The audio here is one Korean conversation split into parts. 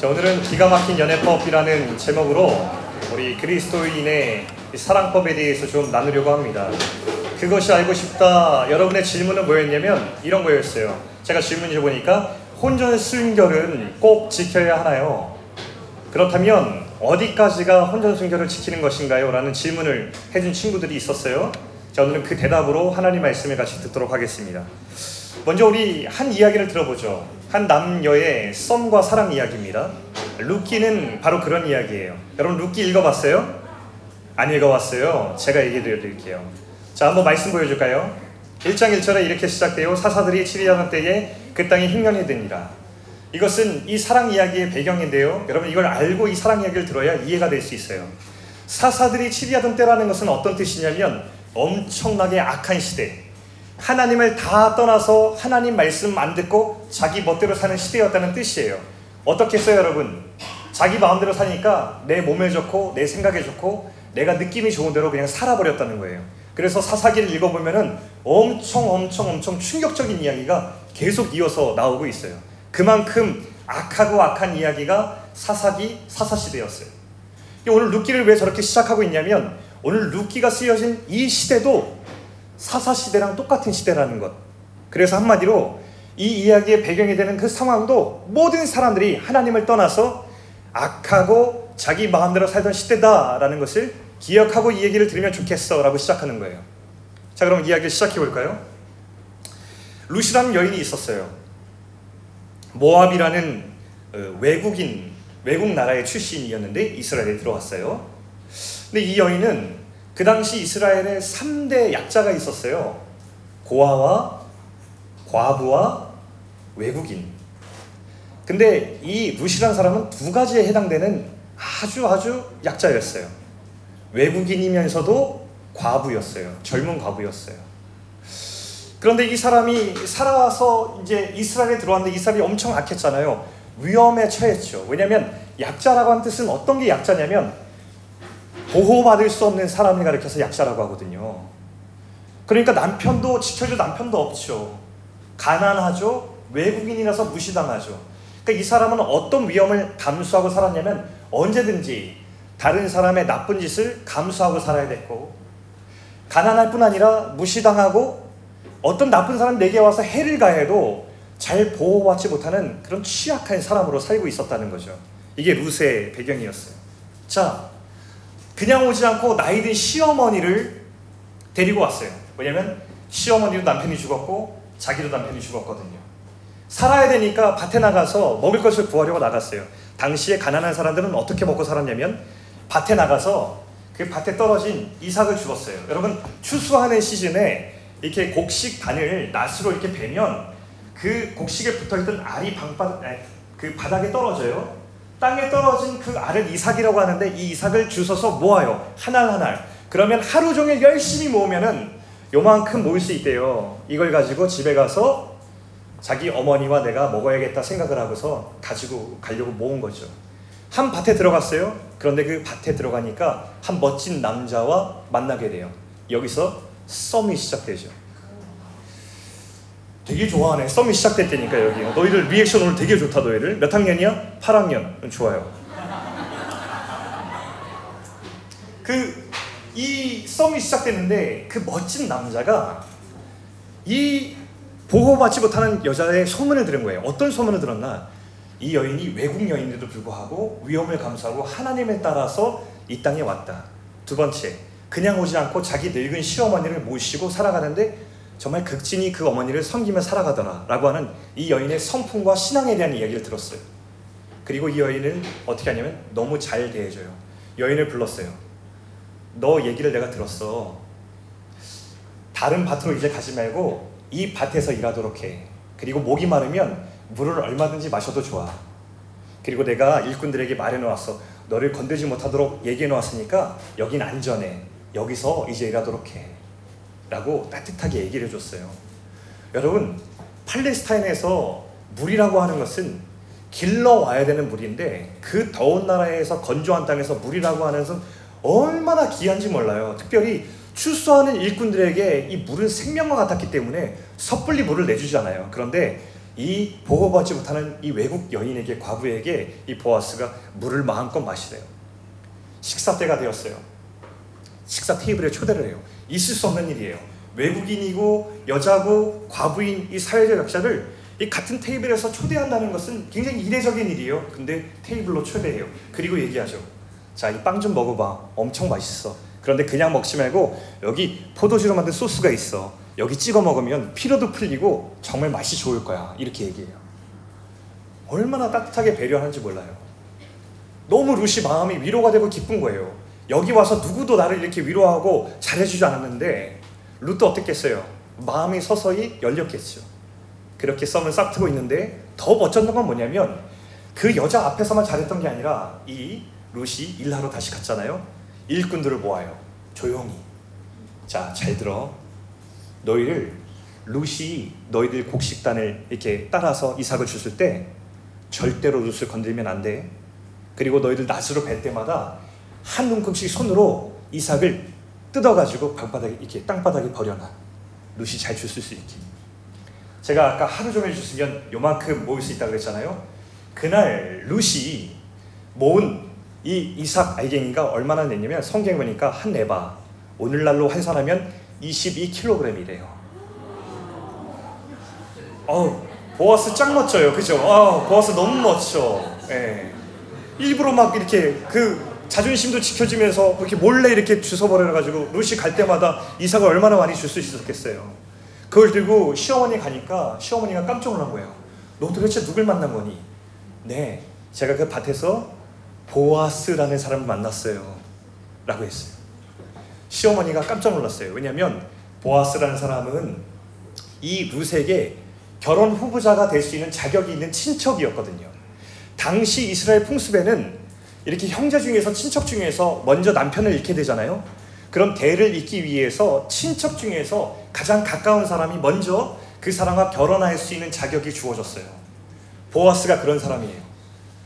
자, 오늘은 기가 막힌 연애법이라는 제목으로 우리 그리스도인의 이 사랑법에 대해서 좀 나누려고 합니다. 그것이 알고 싶다. 여러분의 질문은 뭐였냐면 이런 거였어요. 제가 질문 줘보니까 혼전 순결은 꼭 지켜야 하나요? 그렇다면 어디까지가 혼전 순결을 지키는 것인가요? 라는 질문을 해준 친구들이 있었어요. 자, 오늘은 그 대답으로 하나님 말씀을 같이 듣도록 하겠습니다. 먼저 우리 한 이야기를 들어보죠. 한 남녀의 썸과 사랑 이야기입니다. 룻기는 바로 그런 이야기예요. 여러분 룻기 읽어봤어요? 안 읽어봤어요? 제가 얘기해 드릴게요. 자, 한번 말씀 보여줄까요? 1장 1절에 이렇게 시작돼요. 사사들이 치리하던 때에 그 땅이 흉년이 되니라. 이것은 이 사랑 이야기의 배경인데요. 여러분 이걸 알고 이 사랑 이야기를 들어야 이해가 될 수 있어요. 사사들이 치리하던 때라는 것은 어떤 뜻이냐면 엄청나게 악한 시대. 하나님을 다 떠나서 하나님 말씀 안 듣고 자기 멋대로 사는 시대였다는 뜻이에요. 어떻게 써요, 여러분? 자기 마음대로 사니까 내 몸에 좋고 내 생각에 좋고 내가 느낌이 좋은 대로 그냥 살아버렸다는 거예요. 그래서 사사기를 읽어보면은 엄청 엄청 엄청 충격적인 이야기가 계속 이어서 나오고 있어요. 그만큼 악하고 악한 이야기가 사사기 사사시대였어요. 오늘 루키를 왜 저렇게 시작하고 있냐면 오늘 루키가 쓰여진 이 시대도 사사시대랑 똑같은 시대라는 것. 그래서 한마디로 이 이야기의 배경이 되는 그 상황도 모든 사람들이 하나님을 떠나서 악하고 자기 마음대로 살던 시대다라는 것을 기억하고 이 얘기를 들으면 좋겠어 라고 시작하는 거예요. 자, 그럼 이야기를 시작해 볼까요? 루시라는 여인이 있었어요. 모압이라는 어, 외국인, 외국 나라의 출신이었는데 이스라엘에 들어왔어요. 근데 이 여인은 그 당시 이스라엘에 3대 약자가 있었어요. 고아와 과부와 외국인. 근데 이 루시라는 사람은 두 가지에 해당되는 아주 아주 약자였어요. 외국인이면서도 과부였어요. 젊은 과부였어요. 그런데 이 사람이 살아서 이제 이스라엘에 들어왔는데 이스라엘이 엄청 악했잖아요. 위험에 처했죠. 왜냐하면 약자라고 하는 뜻은 어떤 게 약자냐면 보호받을 수 없는 사람을 가리켜서 약자라고 하거든요. 그러니까 남편도 지켜줄 남편도 없죠. 가난하죠. 외국인이라서 무시당하죠. 그러니까 이 사람은 어떤 위험을 감수하고 살았냐면 언제든지 다른 사람의 나쁜 짓을 감수하고 살아야 됐고 가난할 뿐 아니라 무시당하고 어떤 나쁜 사람 내게 와서 해를 가해도 잘 보호받지 못하는 그런 취약한 사람으로 살고 있었다는 거죠. 이게 루스의 배경이었어요. 자, 그냥 오지 않고 나이 든 시어머니를 데리고 왔어요. 왜냐면 시어머니도 남편이 죽었고 자기도 남편이 죽었거든요. 살아야 되니까 밭에 나가서 먹을 것을 구하려고 나갔어요. 당시에 가난한 사람들은 어떻게 먹고 살았냐면 밭에 나가서 그 밭에 떨어진 이삭을 주었어요. 여러분 추수하는 시즌에 이렇게 곡식 단을 낫으로 이렇게 베면 그 곡식에 붙어있던 알이 방바, 그 바닥에 떨어져요. 땅에 떨어진 그 알을 이삭이라고 하는데 이 이삭을 주워서 모아요. 한 알 한 알. 그러면 하루 종일 열심히 모으면은 요만큼 모일 수 있대요. 이걸 가지고 집에 가서 자기 어머니와 내가 먹어야겠다 생각을 하고서 가지고 가려고 모은 거죠. 한 밭에 들어갔어요. 그런데 그 밭에 들어가니까 한 멋진 남자와 만나게 돼요. 여기서 썸이 시작되죠. 되게 좋아하네. 썸이 시작됐다니까 여기. 너희들 리액션 오늘 되게 좋다 너희들. 몇 학년이야? 8학년. 좋아요. 그 이 썸이 시작됐는데 그 멋진 남자가 이 보호받지 못하는 여자의 소문을 들은 거예요. 어떤 소문을 들었나? 이 여인이 외국 여인에도 불구하고 위험을 감수하고 하나님을 따라서 이 땅에 왔다. 두 번째, 그냥 오지 않고 자기 늙은 시어머니를 모시고 살아가는데 정말 극진히 그 어머니를 섬기며 살아가더라 라고 하는 이 여인의 성품과 신앙에 대한 이야기를 들었어요. 그리고 이 여인은 어떻게 하냐면 너무 잘 대해줘요. 여인을 불렀어요. 너 얘기를 내가 들었어. 다른 밭으로 이제 가지 말고 이 밭에서 일하도록 해. 그리고 목이 마르면 물을 얼마든지 마셔도 좋아. 그리고 내가 일꾼들에게 말해 놓았어. 너를 건들지 못하도록 얘기해 놓았으니까 여긴 안전해. 여기서 이제 일하도록 해. 라고 따뜻하게 얘기를 해줬어요. 여러분, 팔레스타인에서 물이라고 하는 것은 길러 와야 되는 물인데 그 더운 나라에서 건조한 땅에서 물이라고 하는 것은 얼마나 귀한지 몰라요. 특별히 추수하는 일꾼들에게 이 물은 생명과 같았기 때문에 섣불리 물을 내주잖아요. 그런데 이 보호받지 못하는 이 외국 여인에게 과부에게 이 보아스가 물을 마음껏 마시래요. 식사 때가 되었어요. 식사 테이블에 초대를 해요. 있을 수 없는 일이에요. 외국인이고 여자고 과부인 이 사회적 약자를 이 같은 테이블에서 초대한다는 것은 굉장히 이례적인 일이에요. 근데 테이블로 초대해요. 그리고 얘기하죠. 자, 이 빵 좀 먹어봐. 엄청 맛있어. 그런데 그냥 먹지 말고 여기 포도주로 만든 소스가 있어. 여기 찍어 먹으면 피로도 풀리고 정말 맛이 좋을 거야. 이렇게 얘기해요. 얼마나 따뜻하게 배려하는지 몰라요. 너무 루시 마음이 위로가 되고 기쁜 거예요. 여기 와서 누구도 나를 이렇게 위로하고 잘해주지 않았는데 룻도 어땠겠어요? 마음이 서서히 열렸겠죠. 그렇게 썸을 싹트고 있는데 더 멋졌던 건 뭐냐면 그 여자 앞에서만 잘했던 게 아니라 이 룻이 일하러 다시 갔잖아요. 일꾼들을 모아요. 조용히. 자, 잘 들어. 너희를 룻이 너희들 곡식단을 이렇게 따라서 이삭을 주실 때 절대로 룻을 건들면 안 돼. 그리고 너희들 낫으로 뵐 때마다 한 움큼씩 손으로 이삭을 뜯어가지고 방바닥에 이렇게 땅바닥에 버려놔. 룻이 잘 줬을 수 있게. 제가 아까 하루 종일 줬으면 요만큼 모을 수 있다 그랬잖아요. 그날 룻이 모은 이 이삭 알갱이가 얼마나 냈냐면 성경 보니까 한 네바 오늘날로 환산하면 22kg이래요. 어우 보아스 짱 멋져요, 그죠? 아 보아스 너무 멋져. 예. 일부러 막 이렇게 그 자존심도 지켜지면서 이렇게 몰래 이렇게 주워버려가지고 루시 갈 때마다 이삭을 얼마나 많이 줄 수 있었겠어요. 그걸 들고 시어머니 가니까 시어머니가 깜짝 놀란 거예요. 너 도대체 누굴 만난 거니? 네, 제가 그 밭에서 보아스라는 사람을 만났어요. 라고 했어요. 시어머니가 깜짝 놀랐어요. 왜냐하면 보아스라는 사람은 이 룻에게 결혼 후보자가 될 수 있는 자격이 있는 친척이었거든요. 당시 이스라엘 풍습에는 이렇게 형제 중에서 친척 중에서 먼저 남편을 잃게 되잖아요. 그럼 대를 잇기 위해서 친척 중에서 가장 가까운 사람이 먼저 그 사람과 결혼할 수 있는 자격이 주어졌어요. 보아스가 그런 사람이에요.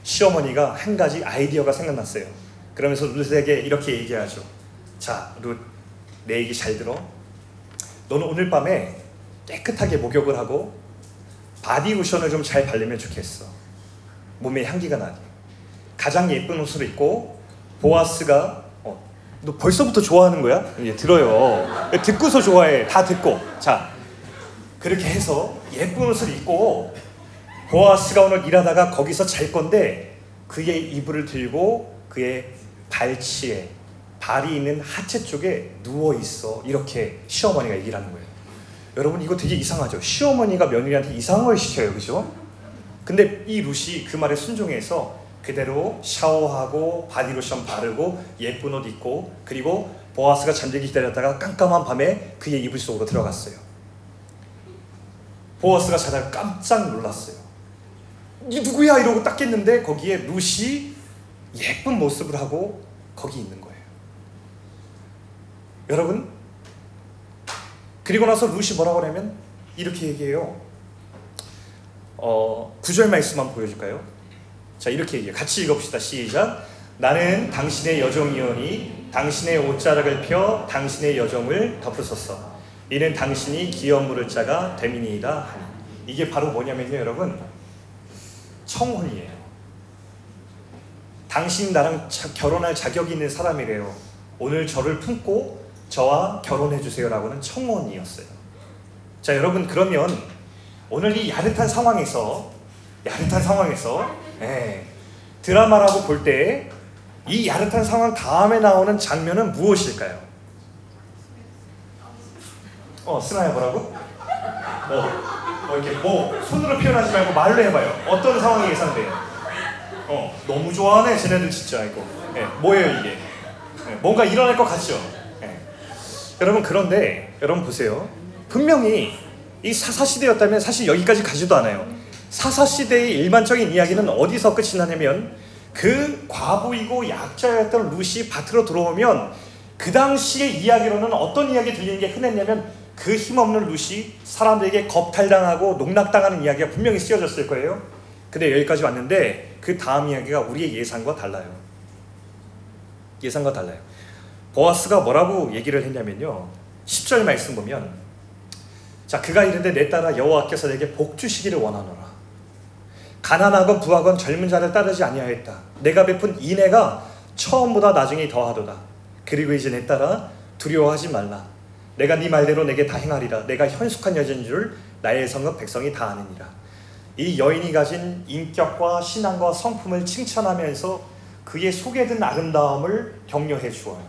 시어머니가 한 가지 아이디어가 생각났어요. 그러면서 룻에게 이렇게 얘기하죠. 자, 룻, 내 얘기 잘 들어. 너는 오늘 밤에 깨끗하게 목욕을 하고 바디로션을 좀 잘 바르면 좋겠어. 몸에 향기가 나게. 가장 예쁜 옷을 입고 보아스가 어, 너 벌써부터 좋아하는 거야? 예, 들어요. 듣고서 좋아해. 다 듣고. 자, 그렇게 해서 예쁜 옷을 입고 보아스가 오늘 일하다가 거기서 잘 건데 그의 이불을 들고 그의 발치에 발이 있는 하체 쪽에 누워 있어. 이렇게 시어머니가 얘기를 하는 거예요. 여러분 이거 되게 이상하죠. 시어머니가 며느리한테 이상한 걸 시켜요, 그죠? 근데 이 룻이 그 말에 순종해서 그대로 샤워하고 바디로션 바르고 예쁜 옷 입고 그리고 보아스가 잠들기 기다렸다가 깜깜한 밤에 그의 이불 속으로 들어갔어요. 보아스가 자다가 깜짝 놀랐어요. 이 누구야 이러고 딱 깼는데 거기에 룻이 예쁜 모습을 하고 거기 있는 거예요. 여러분 그리고 나서 룻이 뭐라고 하냐면 이렇게 얘기해요. 어, 구절 말씀만 보여줄까요? 자 이렇게 얘기해요. 같이 읽읍시다. 시작. 나는 당신의 여종이오니 당신의 옷자락을 펴 당신의 여종을 덮으소서. 이는 당신이 기업 물을 자가 되미니이다 하니. 이게 바로 뭐냐면요, 여러분. 청혼이에요. 당신 나랑 자, 결혼할 자격이 있는 사람이래요. 오늘 저를 품고 저와 결혼해 주세요라고는 청혼이었어요. 자, 여러분 그러면 오늘 이 야릇한 상황에서 야릇한 상황에서 예, 드라마라고 볼 때 이 야릇한 상황 다음에 나오는 장면은 무엇일까요? 어, 스나야 뭐라고? 뭐, 뭐 이렇게 뭐 손으로 표현하지 말고 말로 해봐요. 어떤 상황이 예상돼요? 어, 너무 좋아하네, 쟤네들 진짜 이거. 예, 뭐예요 이게? 예, 뭔가 일어날 것 같죠? 예. 여러분 그런데 여러분 보세요. 분명히 이 사사 시대였다면 사실 여기까지 가지도 않아요. 사사 시대의 일반적인 이야기는 어디서 끝이 나냐면 그 과부이고 약자였던 루시 밭으로 들어오면 그 당시의 이야기로는 어떤 이야기 들리는 게 흔했냐면 그 힘없는 루시 사람들에게 겁탈당하고 농락당하는 이야기가 분명히 쓰여졌을 거예요. 근데 여기까지 왔는데 그 다음 이야기가 우리의 예상과 달라요. 예상과 달라요. 보아스가 뭐라고 얘기를 했냐면요. 10절 말씀 보면 자, 그가 이르되 내 딸아 여호와께서 내게 복 주시기를 원하노라. 가난하건 부하건 젊은 자를 따르지 아니하였다. 내가 베푼 인애가 처음보다 나중에 더하도다. 그리고 이제 내 딸아 두려워하지 말라. 내가 네 말대로 내게 다 행하리라. 내가 현숙한 여자인 줄 나의 성읍 백성이 다 아느니라. 이 여인이 가진 인격과 신앙과 성품을 칭찬하면서 그의 속에 든 아름다움을 격려해 주어요.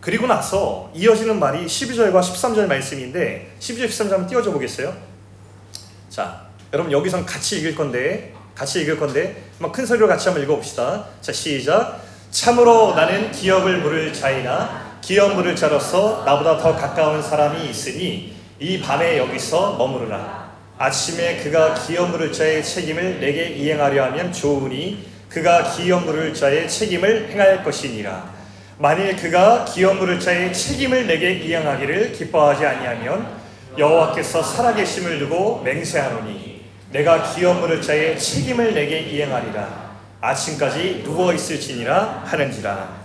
그리고 나서 이어지는 말이 12절과 13절 말씀인데 12절 13절 한번 띄워줘 보겠어요? 자, 여러분 여기선 같이 읽을 건데 같이 읽을 건데 한번 큰 소리로 같이 한번 읽어봅시다. 자, 시작. 참으로 나는 기업을 물을 자이나 기업 물을 자로서 나보다 더 가까운 사람이 있으니 이 밤에 여기서 머무르라. 아침에 그가 기업 물을 자의 책임을 내게 이행하려 하면 좋으니 그가 기업 물을 자의 책임을 행할 것이니라. 만일 그가 기업 물을 자의 책임을 내게 이행하기를 기뻐하지 아니하면 여호와께서 살아계심을 두고 맹세하노니 내가 기업 물을 자의 책임을 내게 이행하리라. 아침까지 누워 있을지니라 하는지라.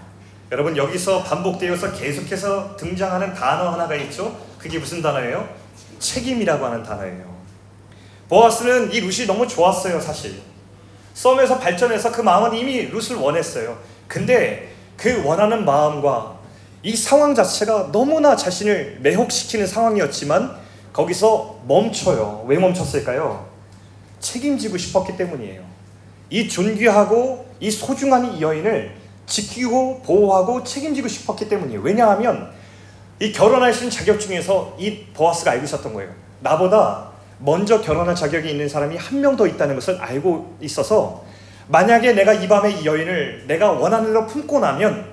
여러분 여기서 반복되어서 계속해서 등장하는 단어 하나가 있죠. 그게 무슨 단어예요? 책임이라고 하는 단어예요. 보아스는 이 룻이 너무 좋았어요, 사실. 썸에서 발전해서 그 마음은 이미 룻을 원했어요. 근데 그 원하는 마음과 이 상황 자체가 너무나 자신을 매혹시키는 상황이었지만 거기서 멈춰요. 왜 멈췄을까요? 책임지고 싶었기 때문이에요. 이 존귀하고 이 소중한 이 여인을 지키고 보호하고 책임지고 싶었기 때문이에요. 왜냐하면 이 결혼할 수 자격 중에서 이 보아스가 알고 있었던 거예요. 나보다 먼저 결혼할 자격이 있는 사람이 한 명 더 있다는 것을 알고 있어서 만약에 내가 이 밤에 이 여인을 내가 원하는 대로 품고 나면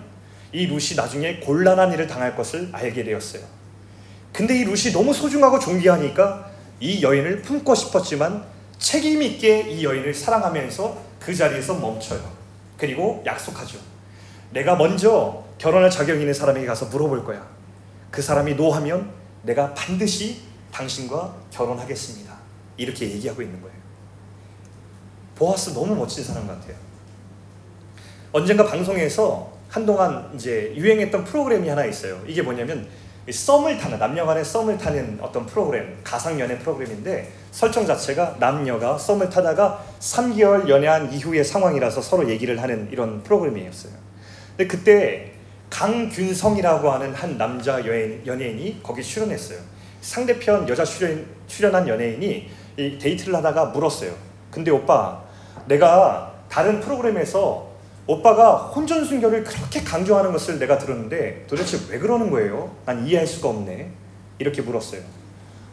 이 룻이 나중에 곤란한 일을 당할 것을 알게 되었어요. 근데 이 룻이 너무 소중하고 존귀하니까 이 여인을 품고 싶었지만 책임 있게 이 여인을 사랑하면서 그 자리에서 멈춰요. 그리고 약속하죠. 내가 먼저 결혼할 자격 있는 사람에게 가서 물어볼 거야. 그 사람이 노하면 내가 반드시 당신과 결혼하겠습니다. 이렇게 얘기하고 있는 거예요. 보아스 너무 멋진 사람 같아요. 언젠가 방송에서 한동안 이제 유행했던 프로그램이 하나 있어요. 이게 뭐냐면 썸을 타는 남녀 간의 썸을 타는 어떤 프로그램, 가상 연애 프로그램인데 설정 자체가 남녀가 썸을 타다가 3개월 연애한 이후의 상황이라서 서로 얘기를 하는 이런 프로그램이었어요. 근데 그때 강균성이라고 하는 한 남자 여인, 연예인이 거기 출연했어요. 상대편 여자 출연, 출연한 연예인이 이 데이트를 하다가 물었어요. 근데 오빠, 내가 다른 프로그램에서 오빠가 혼전 순결을 그렇게 강조하는 것을 내가 들었는데 도대체 왜 그러는 거예요? 난 이해할 수가 없네. 이렇게 물었어요.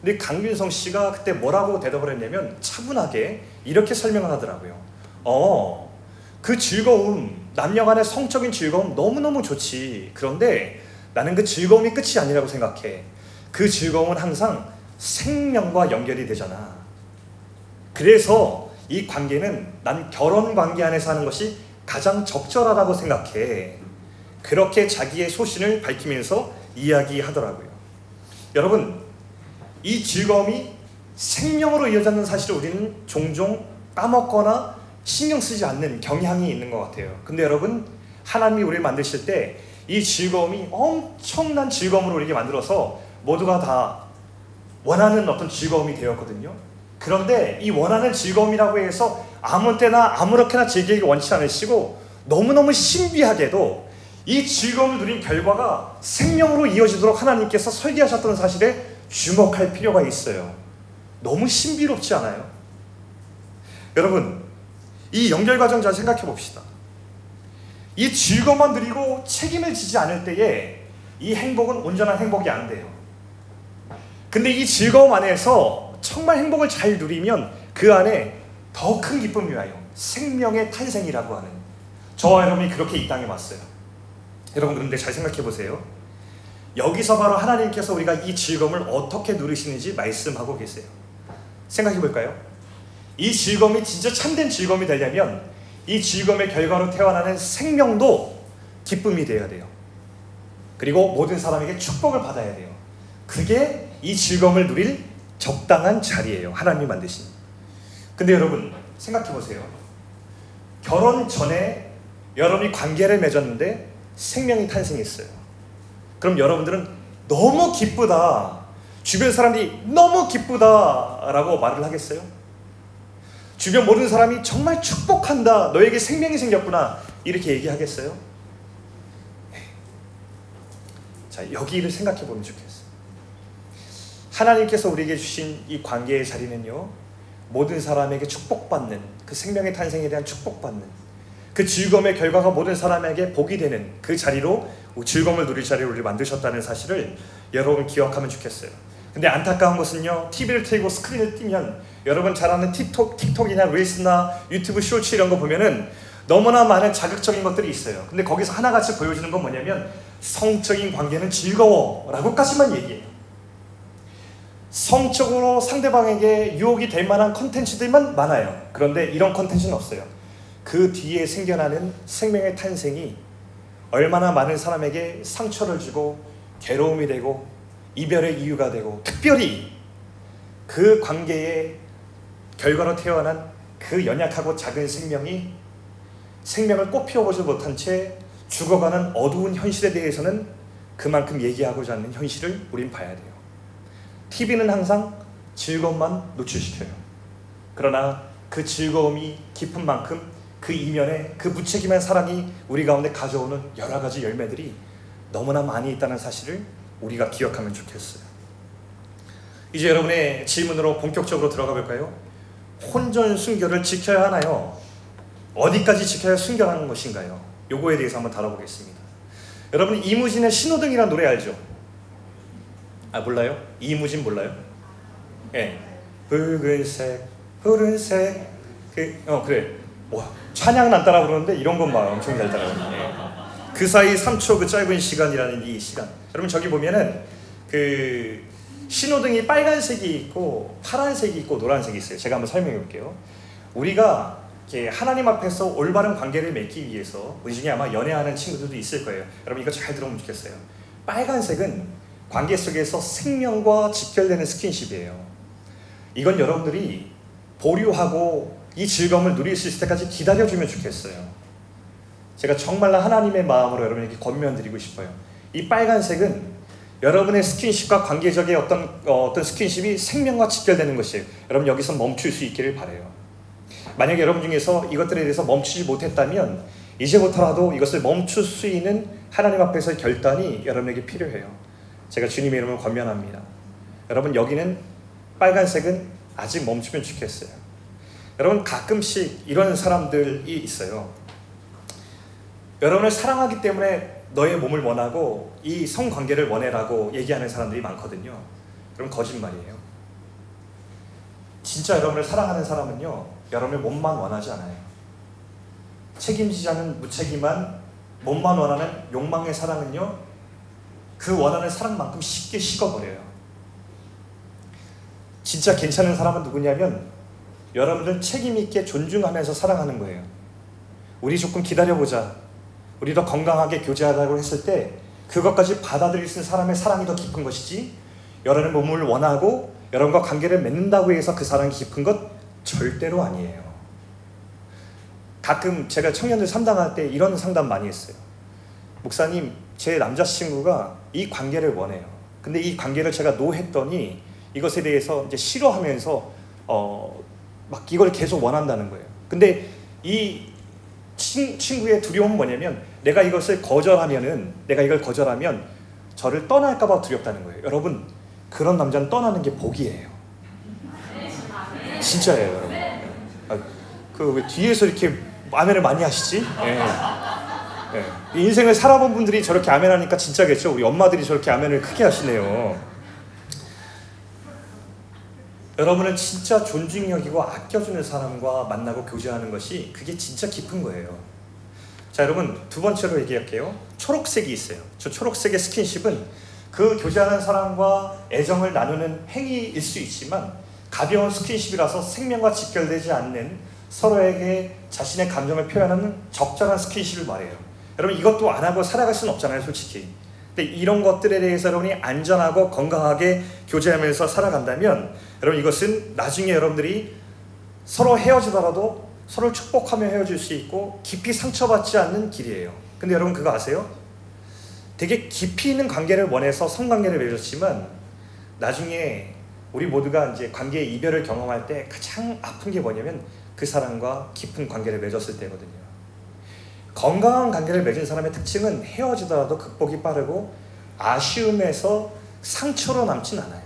근데 강균성 씨가 그때 뭐라고 대답을 했냐면 차분하게 이렇게 설명을 하더라고요. 어, 그 즐거움, 남녀 간의 성적인 즐거움 너무너무 좋지. 그런데 나는 그 즐거움이 끝이 아니라고 생각해. 그 즐거움은 항상 생명과 연결이 되잖아. 그래서 이 관계는 난 결혼 관계 안에서 하는 것이 가장 적절하다고 생각해. 그렇게 자기의 소신을 밝히면서 이야기하더라고요. 여러분, 이 즐거움이 생명으로 이어졌는 사실을 우리는 종종 까먹거나 신경 쓰지 않는 경향이 있는 것 같아요. 근데 여러분, 하나님이 우리를 만드실 때 이 즐거움이 엄청난 즐거움으로 우리에게 만들어서 모두가 다 원하는 어떤 즐거움이 되었거든요. 그런데 이 원하는 즐거움이라고 해서 아무 때나 아무렇게나 즐기기 원치 않으시고 너무너무 신비하게도 이 즐거움을 누린 결과가 생명으로 이어지도록 하나님께서 설계하셨다는 사실에 주목할 필요가 있어요. 너무 신비롭지 않아요? 여러분, 이 연결 과정 잘 생각해 봅시다. 이 즐거움만 누리고 책임을 지지 않을 때에 이 행복은 온전한 행복이 안 돼요. 근데 이 즐거움 안에서 정말 행복을 잘 누리면 그 안에 더 큰 기쁨이 와요. 생명의 탄생이라고 하는. 저와 여러분이 그렇게 이 땅에 왔어요. 여러분 그런데 잘 생각해 보세요. 여기서 바로 하나님께서 우리가 이 즐거움을 어떻게 누리시는지 말씀하고 계세요. 생각해 볼까요? 이 즐거움이 진짜 참된 즐거움이 되려면 이 즐거움의 결과로 태어나는 생명도 기쁨이 되어야 돼요. 그리고 모든 사람에게 축복을 받아야 돼요. 그게 이 즐거움을 누릴 적당한 자리예요. 하나님이 만드신. 근데 여러분 생각해 보세요. 결혼 전에 여러분이 관계를 맺었는데 생명이 탄생했어요. 그럼 여러분들은 너무 기쁘다. 주변 사람들이 너무 기쁘다라고 말을 하겠어요? 주변 모든 사람이 정말 축복한다. 너에게 생명이 생겼구나. 이렇게 얘기하겠어요? 네. 자, 여기를 생각해 보면 좋겠어요. 하나님께서 우리에게 주신 이 관계의 자리는요, 모든 사람에게 축복받는, 그 생명의 탄생에 대한 축복받는, 그 즐거움의 결과가 모든 사람에게 복이 되는 그 자리로 즐거움을 누릴 자리를 우리 만드셨다는 사실을 여러분 기억하면 좋겠어요. 근데 안타까운 것은요, TV를 틀고 스크린을 띄면 여러분 잘 아는 틱톡, 틱톡이나 릴스나 유튜브 쇼츠 이런 거 보면은 너무나 많은 자극적인 것들이 있어요. 근데 거기서 하나같이 보여주는 건 뭐냐면 성적인 관계는 즐거워 라고까지만 얘기해요. 성적으로 상대방에게 유혹이 될 만한 컨텐츠들만 많아요. 그런데 이런 컨텐츠는 없어요. 그 뒤에 생겨나는 생명의 탄생이 얼마나 많은 사람에게 상처를 주고 괴로움이 되고 이별의 이유가 되고 특별히 그 관계의 결과로 태어난 그 연약하고 작은 생명이 생명을 꽃피워보지 못한 채 죽어가는 어두운 현실에 대해서는 그만큼 얘기하고자 하는 현실을 우린 봐야 돼요. TV는 항상 즐거움만 노출시켜요. 그러나 그 즐거움이 깊은 만큼 그 이면에 그 무책임한 사랑이 우리 가운데 가져오는 여러 가지 열매들이 너무나 많이 있다는 사실을 우리가 기억하면 좋겠어요. 이제 여러분의 질문으로 본격적으로 들어가 볼까요? 혼전 순결을 지켜야 하나요? 어디까지 지켜야 순결한 것인가요? 요거에 대해서 한번 다뤄보겠습니다. 여러분 이무진의 신호등이란 노래 알죠? 아 몰라요? 이무진 몰라요? 예. 네. 붉은색, 푸른색, 그 어 그래. 와 찬양은 안 따라 부르는데 이런 것만 엄청 잘 따라하네. 예. 그 사이 3초 그 짧은 시간이라는 이 시간. 여러분 저기 보면은 그 신호등이 빨간색이 있고 파란색이 있고 노란색이 있어요. 제가 한번 설명해 볼게요. 우리가 하나님 앞에서 올바른 관계를 맺기 위해서 우리 중에 아마 연애하는 친구들도 있을 거예요. 여러분 이거 잘 들어보면 좋겠어요. 빨간색은 관계 속에서 생명과 직결되는 스킨십이에요. 이건 여러분들이 보류하고 이 즐거움을 누릴 수 있을 때까지 기다려주면 좋겠어요. 제가 정말로 하나님의 마음으로 여러분에게 권면드리고 싶어요. 이 빨간색은 여러분의 스킨십과 관계적인 어떤 어, 어떤 스킨십이 생명과 직결되는 것이에요. 여러분 여기서 멈출 수 있기를 바래요. 만약 여러분 중에서 이것들에 대해서 멈추지 못했다면 이제부터라도 이것을 멈출 수 있는 하나님 앞에서의 결단이 여러분에게 필요해요. 제가 주님의 이름을 권면합니다. 여러분 여기는 빨간색은 아직 멈추면 좋겠어요. 여러분 가끔씩 이런 사람들이 있어요. 여러분을 사랑하기 때문에 너의 몸을 원하고 이 성관계를 원해라고 얘기하는 사람들이 많거든요. 그럼 거짓말이에요. 진짜 여러분을 사랑하는 사람은요, 여러분의 몸만 원하지 않아요. 책임지지 않은 무책임한 몸만 원하는 욕망의 사랑은요, 그 원하는 사랑만큼 쉽게 식어버려요. 진짜 괜찮은 사람은 누구냐면, 여러분들 책임있게 존중하면서 사랑하는 거예요. 우리 조금 기다려보자. 우리 더 건강하게 교제하자고 했을 때 그것까지 받아들일 수 있는 사람의 사랑이 더 깊은 것이지 여러분의 몸을 원하고 여러분과 관계를 맺는다고 해서 그 사랑이 깊은 것 절대로 아니에요. 가끔 제가 청년들 상담할 때 이런 상담 많이 했어요. 목사님, 제 남자친구가 이 관계를 원해요. 근데 이 관계를 제가 노했더니 이것에 대해서 이제 싫어하면서 어, 막 이걸 계속 원한다는 거예요. 근데 이 친, 친구의 두려움은 뭐냐면 내가 이것을 거절하면은 내가 이걸 거절하면 저를 떠날까봐 두렵다는 거예요. 여러분 그런 남자는 떠나는 게 복이에요. 진짜예요, 여러분. 아, 그왜 뒤에서 이렇게 아멘을 많이 하시지? 예. 예. 인생을 살아본 분들이 저렇게 아멘하니까 진짜겠죠. 우리 엄마들이 저렇게 아멘을 크게 하시네요. 여러분은 진짜 존중 여기고 아껴주는 사람과 만나고 교제하는 것이 그게 진짜 깊은 거예요. 자, 여러분 두 번째로 얘기할게요. 초록색이 있어요. 저 초록색의 스킨십은 그 교제하는 사람과 애정을 나누는 행위일 수 있지만 가벼운 스킨십이라서 생명과 직결되지 않는 서로에게 자신의 감정을 표현하는 적절한 스킨십을 말해요. 여러분 이것도 안 하고 살아갈 수는 없잖아요, 솔직히. 근데 이런 것들에 대해서 여러분이 안전하고 건강하게 교제하면서 살아간다면 여러분 이것은 나중에 여러분들이 서로 헤어지더라도 서로를 축복하며 헤어질 수 있고 깊이 상처받지 않는 길이에요. 근데 여러분 그거 아세요? 되게 깊이 있는 관계를 원해서 성관계를 맺었지만 나중에 우리 모두가 이제 관계의 이별을 경험할 때 가장 아픈 게 뭐냐면 그 사람과 깊은 관계를 맺었을 때거든요. 건강한 관계를 맺은 사람의 특징은 헤어지더라도 극복이 빠르고 아쉬움에서 상처로 남진 않아요.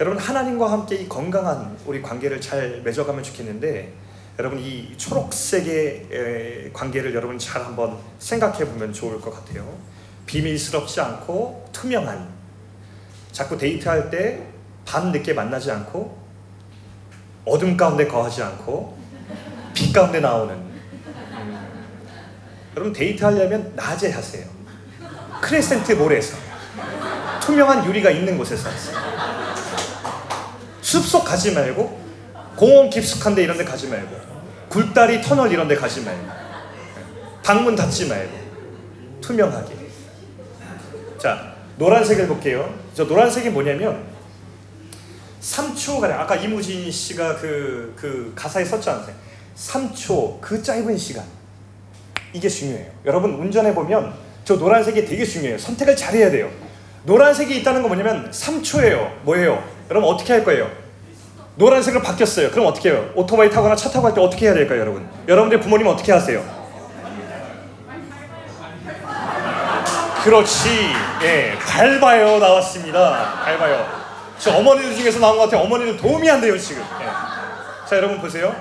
여러분 하나님과 함께 이 건강한 우리 관계를 잘 맺어가면 좋겠는데 여러분 이 초록색의 에, 관계를 여러분 잘 한번 생각해 보면 좋을 것 같아요. 비밀스럽지 않고 투명한 자꾸 데이트할 때 밤 늦게 만나지 않고 어둠 가운데 거하지 않고 빛 가운데 나오는 음. 여러분 데이트 하려면 낮에 하세요. Crescent Mall에서. 투명한 유리가 있는 곳에서 하세요. 숲속 가지 말고 공원 깊숙한 데 이런 데 가지 말고 굴다리 터널 이런 데 가지 말고 방문 닫지 말고 투명하게. 자 노란색을 볼게요. 저 노란색이 뭐냐면 3초 가량. 아까 이무진 씨가 그, 그 가사에 썼지 않으세요 3초 그 짧은 시간 이게 중요해요 여러분 운전해 보면 저 노란색이 되게 중요해요 선택을 잘해야 돼요 노란색이 있다는 건 뭐냐면 3초예요 뭐예요 여러분 어떻게 할 거예요 노란색으로 바뀌었어요. 그럼 어떻게 해요? 오토바이 타거나 차 타고 할 때 어떻게 해야 될까요, 여러분? 여러분들 부모님 어떻게 하세요? 그렇지. 예, 밟아요 나왔습니다. 밟아요. 저 어머니들 중에서 나온 것 같아요. 어머니들 도움이 안 돼요 지금. 예. 자 여러분 보세요.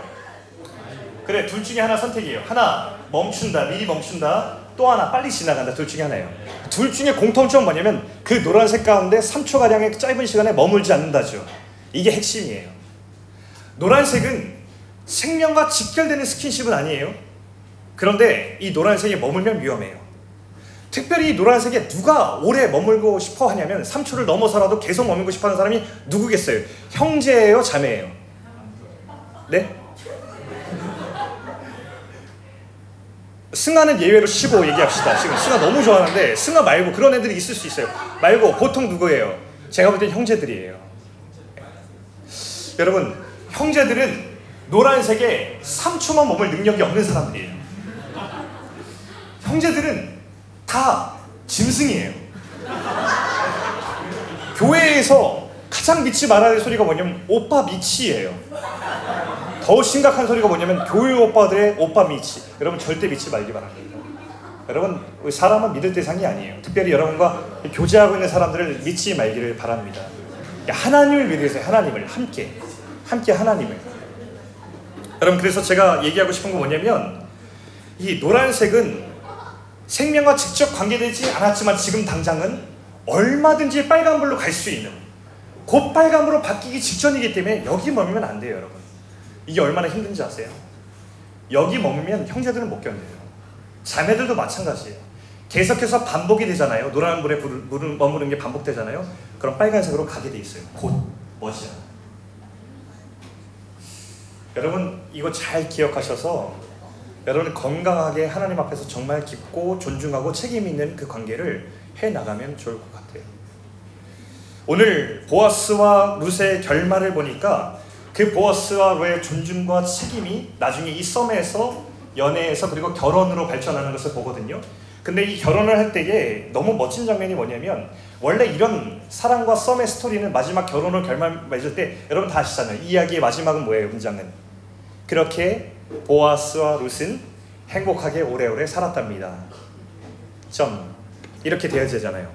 그래 둘 중에 하나 선택이에요. 하나 멈춘다, 미리 멈춘다. 또 하나 빨리 지나간다. 둘 중에 하나예요. 둘 중에 공통점 뭐냐면 그 노란색 가운데 3초 가량의 짧은 시간에 머물지 않는다죠. 이게 핵심이에요. 노란색은 생명과 직결되는 스킨십은 아니에요. 그런데 이 노란색에 머물면 위험해요. 특별히 이 노란색에 누가 오래 머물고 싶어 하냐면 3초를 넘어서라도 계속 머물고 싶어 하는 사람이 누구겠어요? 형제예요, 자매예요? 네? 승아는 예외로 쉬고 얘기합시다. 지금 승아 너무 좋아하는데 승아 말고 그런 애들이 있을 수 있어요. 말고 보통 누구예요? 제가 볼 땐 형제들이에요. 여러분, 형제들은 노란색에 3초만 머물 능력이 없는 사람들이에요. 형제들은 다 짐승이에요. 교회에서 가장 믿지 말아야 될 소리가 뭐냐면 오빠 미치예요. 더 심각한 소리가 뭐냐면 교회 오빠들의 오빠 미치. 여러분 절대 믿지 말기 바랍니다. 여러분 사람은 믿을 대상이 아니에요. 특별히 여러분과 교제하고 있는 사람들을 믿지 말기를 바랍니다. 하나님을 믿으세요. 하나님을 함께 함께 하나님을. 여러분 그래서 제가 얘기하고 싶은 건 뭐냐면 이 노란색은 생명과 직접 관계되지 않았지만 지금 당장은 얼마든지 빨간불로 갈 수 있는 곧 빨간불로 바뀌기 직전이기 때문에 여기 머물면 안 돼요, 여러분. 이게 얼마나 힘든지 아세요? 여기 머물면 형제들은 못 견뎌요. 자매들도 마찬가지예요. 계속해서 반복이 되잖아요. 노란불에 머무는 게 반복되잖아요. 그럼 빨간색으로 가게 돼 있어요. 곧 머지않아. 여러분 이거 잘 기억하셔서 여러분 건강하게 하나님 앞에서 정말 깊고 존중하고 책임 있는 그 관계를 해 나가면 좋을 것 같아요. 오늘 보아스와 룻의 결말을 보니까 그 보아스와 룻의 존중과 책임이 나중에 이 썸에서 연애에서 그리고 결혼으로 발전하는 것을 보거든요. 근데 이 결혼을 할 때에 너무 멋진 장면이 뭐냐면 원래 이런 사랑과 썸의 스토리는 마지막 결혼을 결말 맺을 때 여러분 다 아시잖아요. 이 이야기의 마지막은 뭐예요? 문장은 그렇게 보아스와 룻은 행복하게 오래오래 살았답니다. 점 이렇게 되어지잖아요.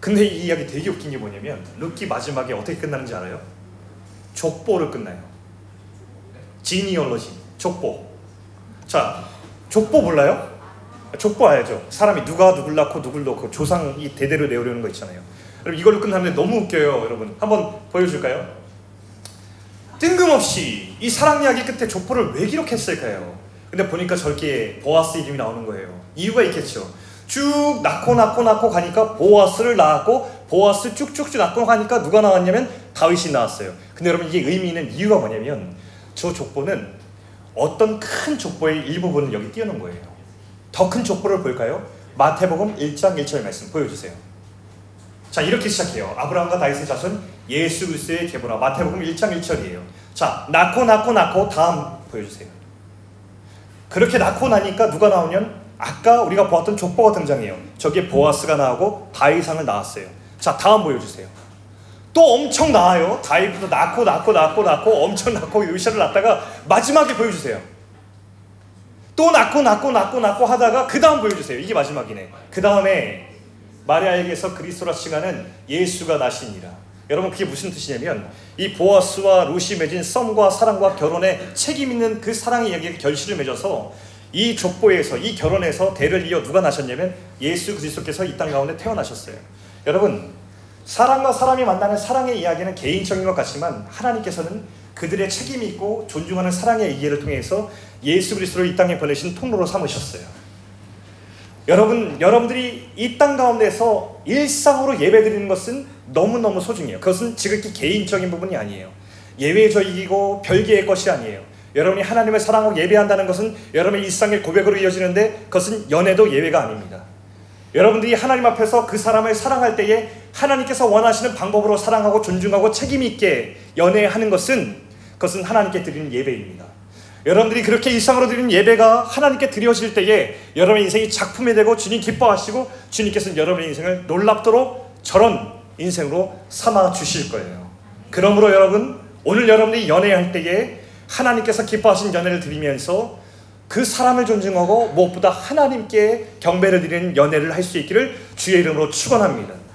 근데 이 이야기 되게 웃긴 게 뭐냐면 룻기 마지막에 어떻게 끝나는지 알아요? 족보를 끝나요. 지니얼러지 족보. 자 족보 몰라요? 족보 알죠? 사람이 누가 누굴 낳고 누굴 놓고 조상이 대대로 내오려는 거 있잖아요. 여러분 이걸로 끝나는데 너무 웃겨요, 여러분. 한번 보여줄까요? 뜬금없이 이 사랑 이야기 끝에 족보를 왜 기록했을까요? 근데 보니까 저렇게 보아스 이름이 나오는 거예요. 이유가 있겠죠. 쭉 낳고 낳고 낳고 가니까 보아스를 낳았고 보아스 쭉쭉쭉 낳고 가니까 누가 나왔냐면 다윗이 나왔어요. 근데 여러분 이게 의미 있는 이유가 뭐냐면 저 족보는 어떤 큰 족보의 일부분을 여기 띄워놓은 거예요. 더 큰 족보를 볼까요? 마태복음 1장 1절 말씀 보여주세요. 자 이렇게 시작해요. 아브라함과 다윗의 자손 예수 그리스도의 계보라 마태복음 1장 1절이에요. 자 낳고 낳고 낳고 다음 보여주세요. 그렇게 낳고 나니까 누가 나오면 아까 우리가 보았던 족보가 등장해요. 저기에 보아스가 나오고 다윗상을 나왔어요. 자 자, 다음 보여주세요. 또 엄청 나아요. 다이부터 낳고 낳고 낳고 낳고 엄청 낳고 의샤를 낳다가 마지막에 보여주세요. 또 낳고 낳고 낳고 낳고 하다가 그 다음 보여주세요. 이게 마지막이네. 그 다음에 마리아에게서 그리스도라 칭하는 예수가 나시니라. 여러분 그게 무슨 뜻이냐면 이 보아스와 루시 맺은 썸과 사랑과 결혼에 책임 있는 그 사랑의 이야기에 결실을 맺어서 이 족보에서 이 결혼에서 대를 이어 누가 나셨냐면 예수 그리스도께서 이 땅 가운데 태어나셨어요. 여러분 사람과 사람이 만나는 사랑의 이야기는 개인적인 것 같지만 하나님께서는 그들의 책임 있고 존중하는 사랑의 이해를 통해서 예수 그리스도를 이 땅에 보내신 통로로 삼으셨어요. 여러분, 여러분들이 이 땅 가운데서 일상으로 예배 드리는 것은 너무너무 소중해요. 그것은 지극히 개인적인 부분이 아니에요. 예외적이고 별개의 것이 아니에요. 여러분이 하나님을 사랑하고 예배한다는 것은 여러분의 일상의 고백으로 이어지는데 그것은 연애도 예외가 아닙니다. 여러분들이 하나님 앞에서 그 사람을 사랑할 때에 하나님께서 원하시는 방법으로 사랑하고 존중하고 책임 있게 연애하는 것은 그것은 하나님께 드리는 예배입니다. 여러분들이 그렇게 일상으로 드리는 예배가 하나님께 드려질 때에 여러분의 인생이 작품이 되고 주님 기뻐하시고 주님께서는 여러분의 인생을 놀랍도록 저런 인생으로 삼아 주실 거예요. 그러므로 여러분 오늘 여러분이 연애할 때에 하나님께서 기뻐하신 연애를 드리면서 그 사람을 존중하고 무엇보다 하나님께 경배를 드리는 연애를 할 수 있기를 주의 이름으로 축원합니다.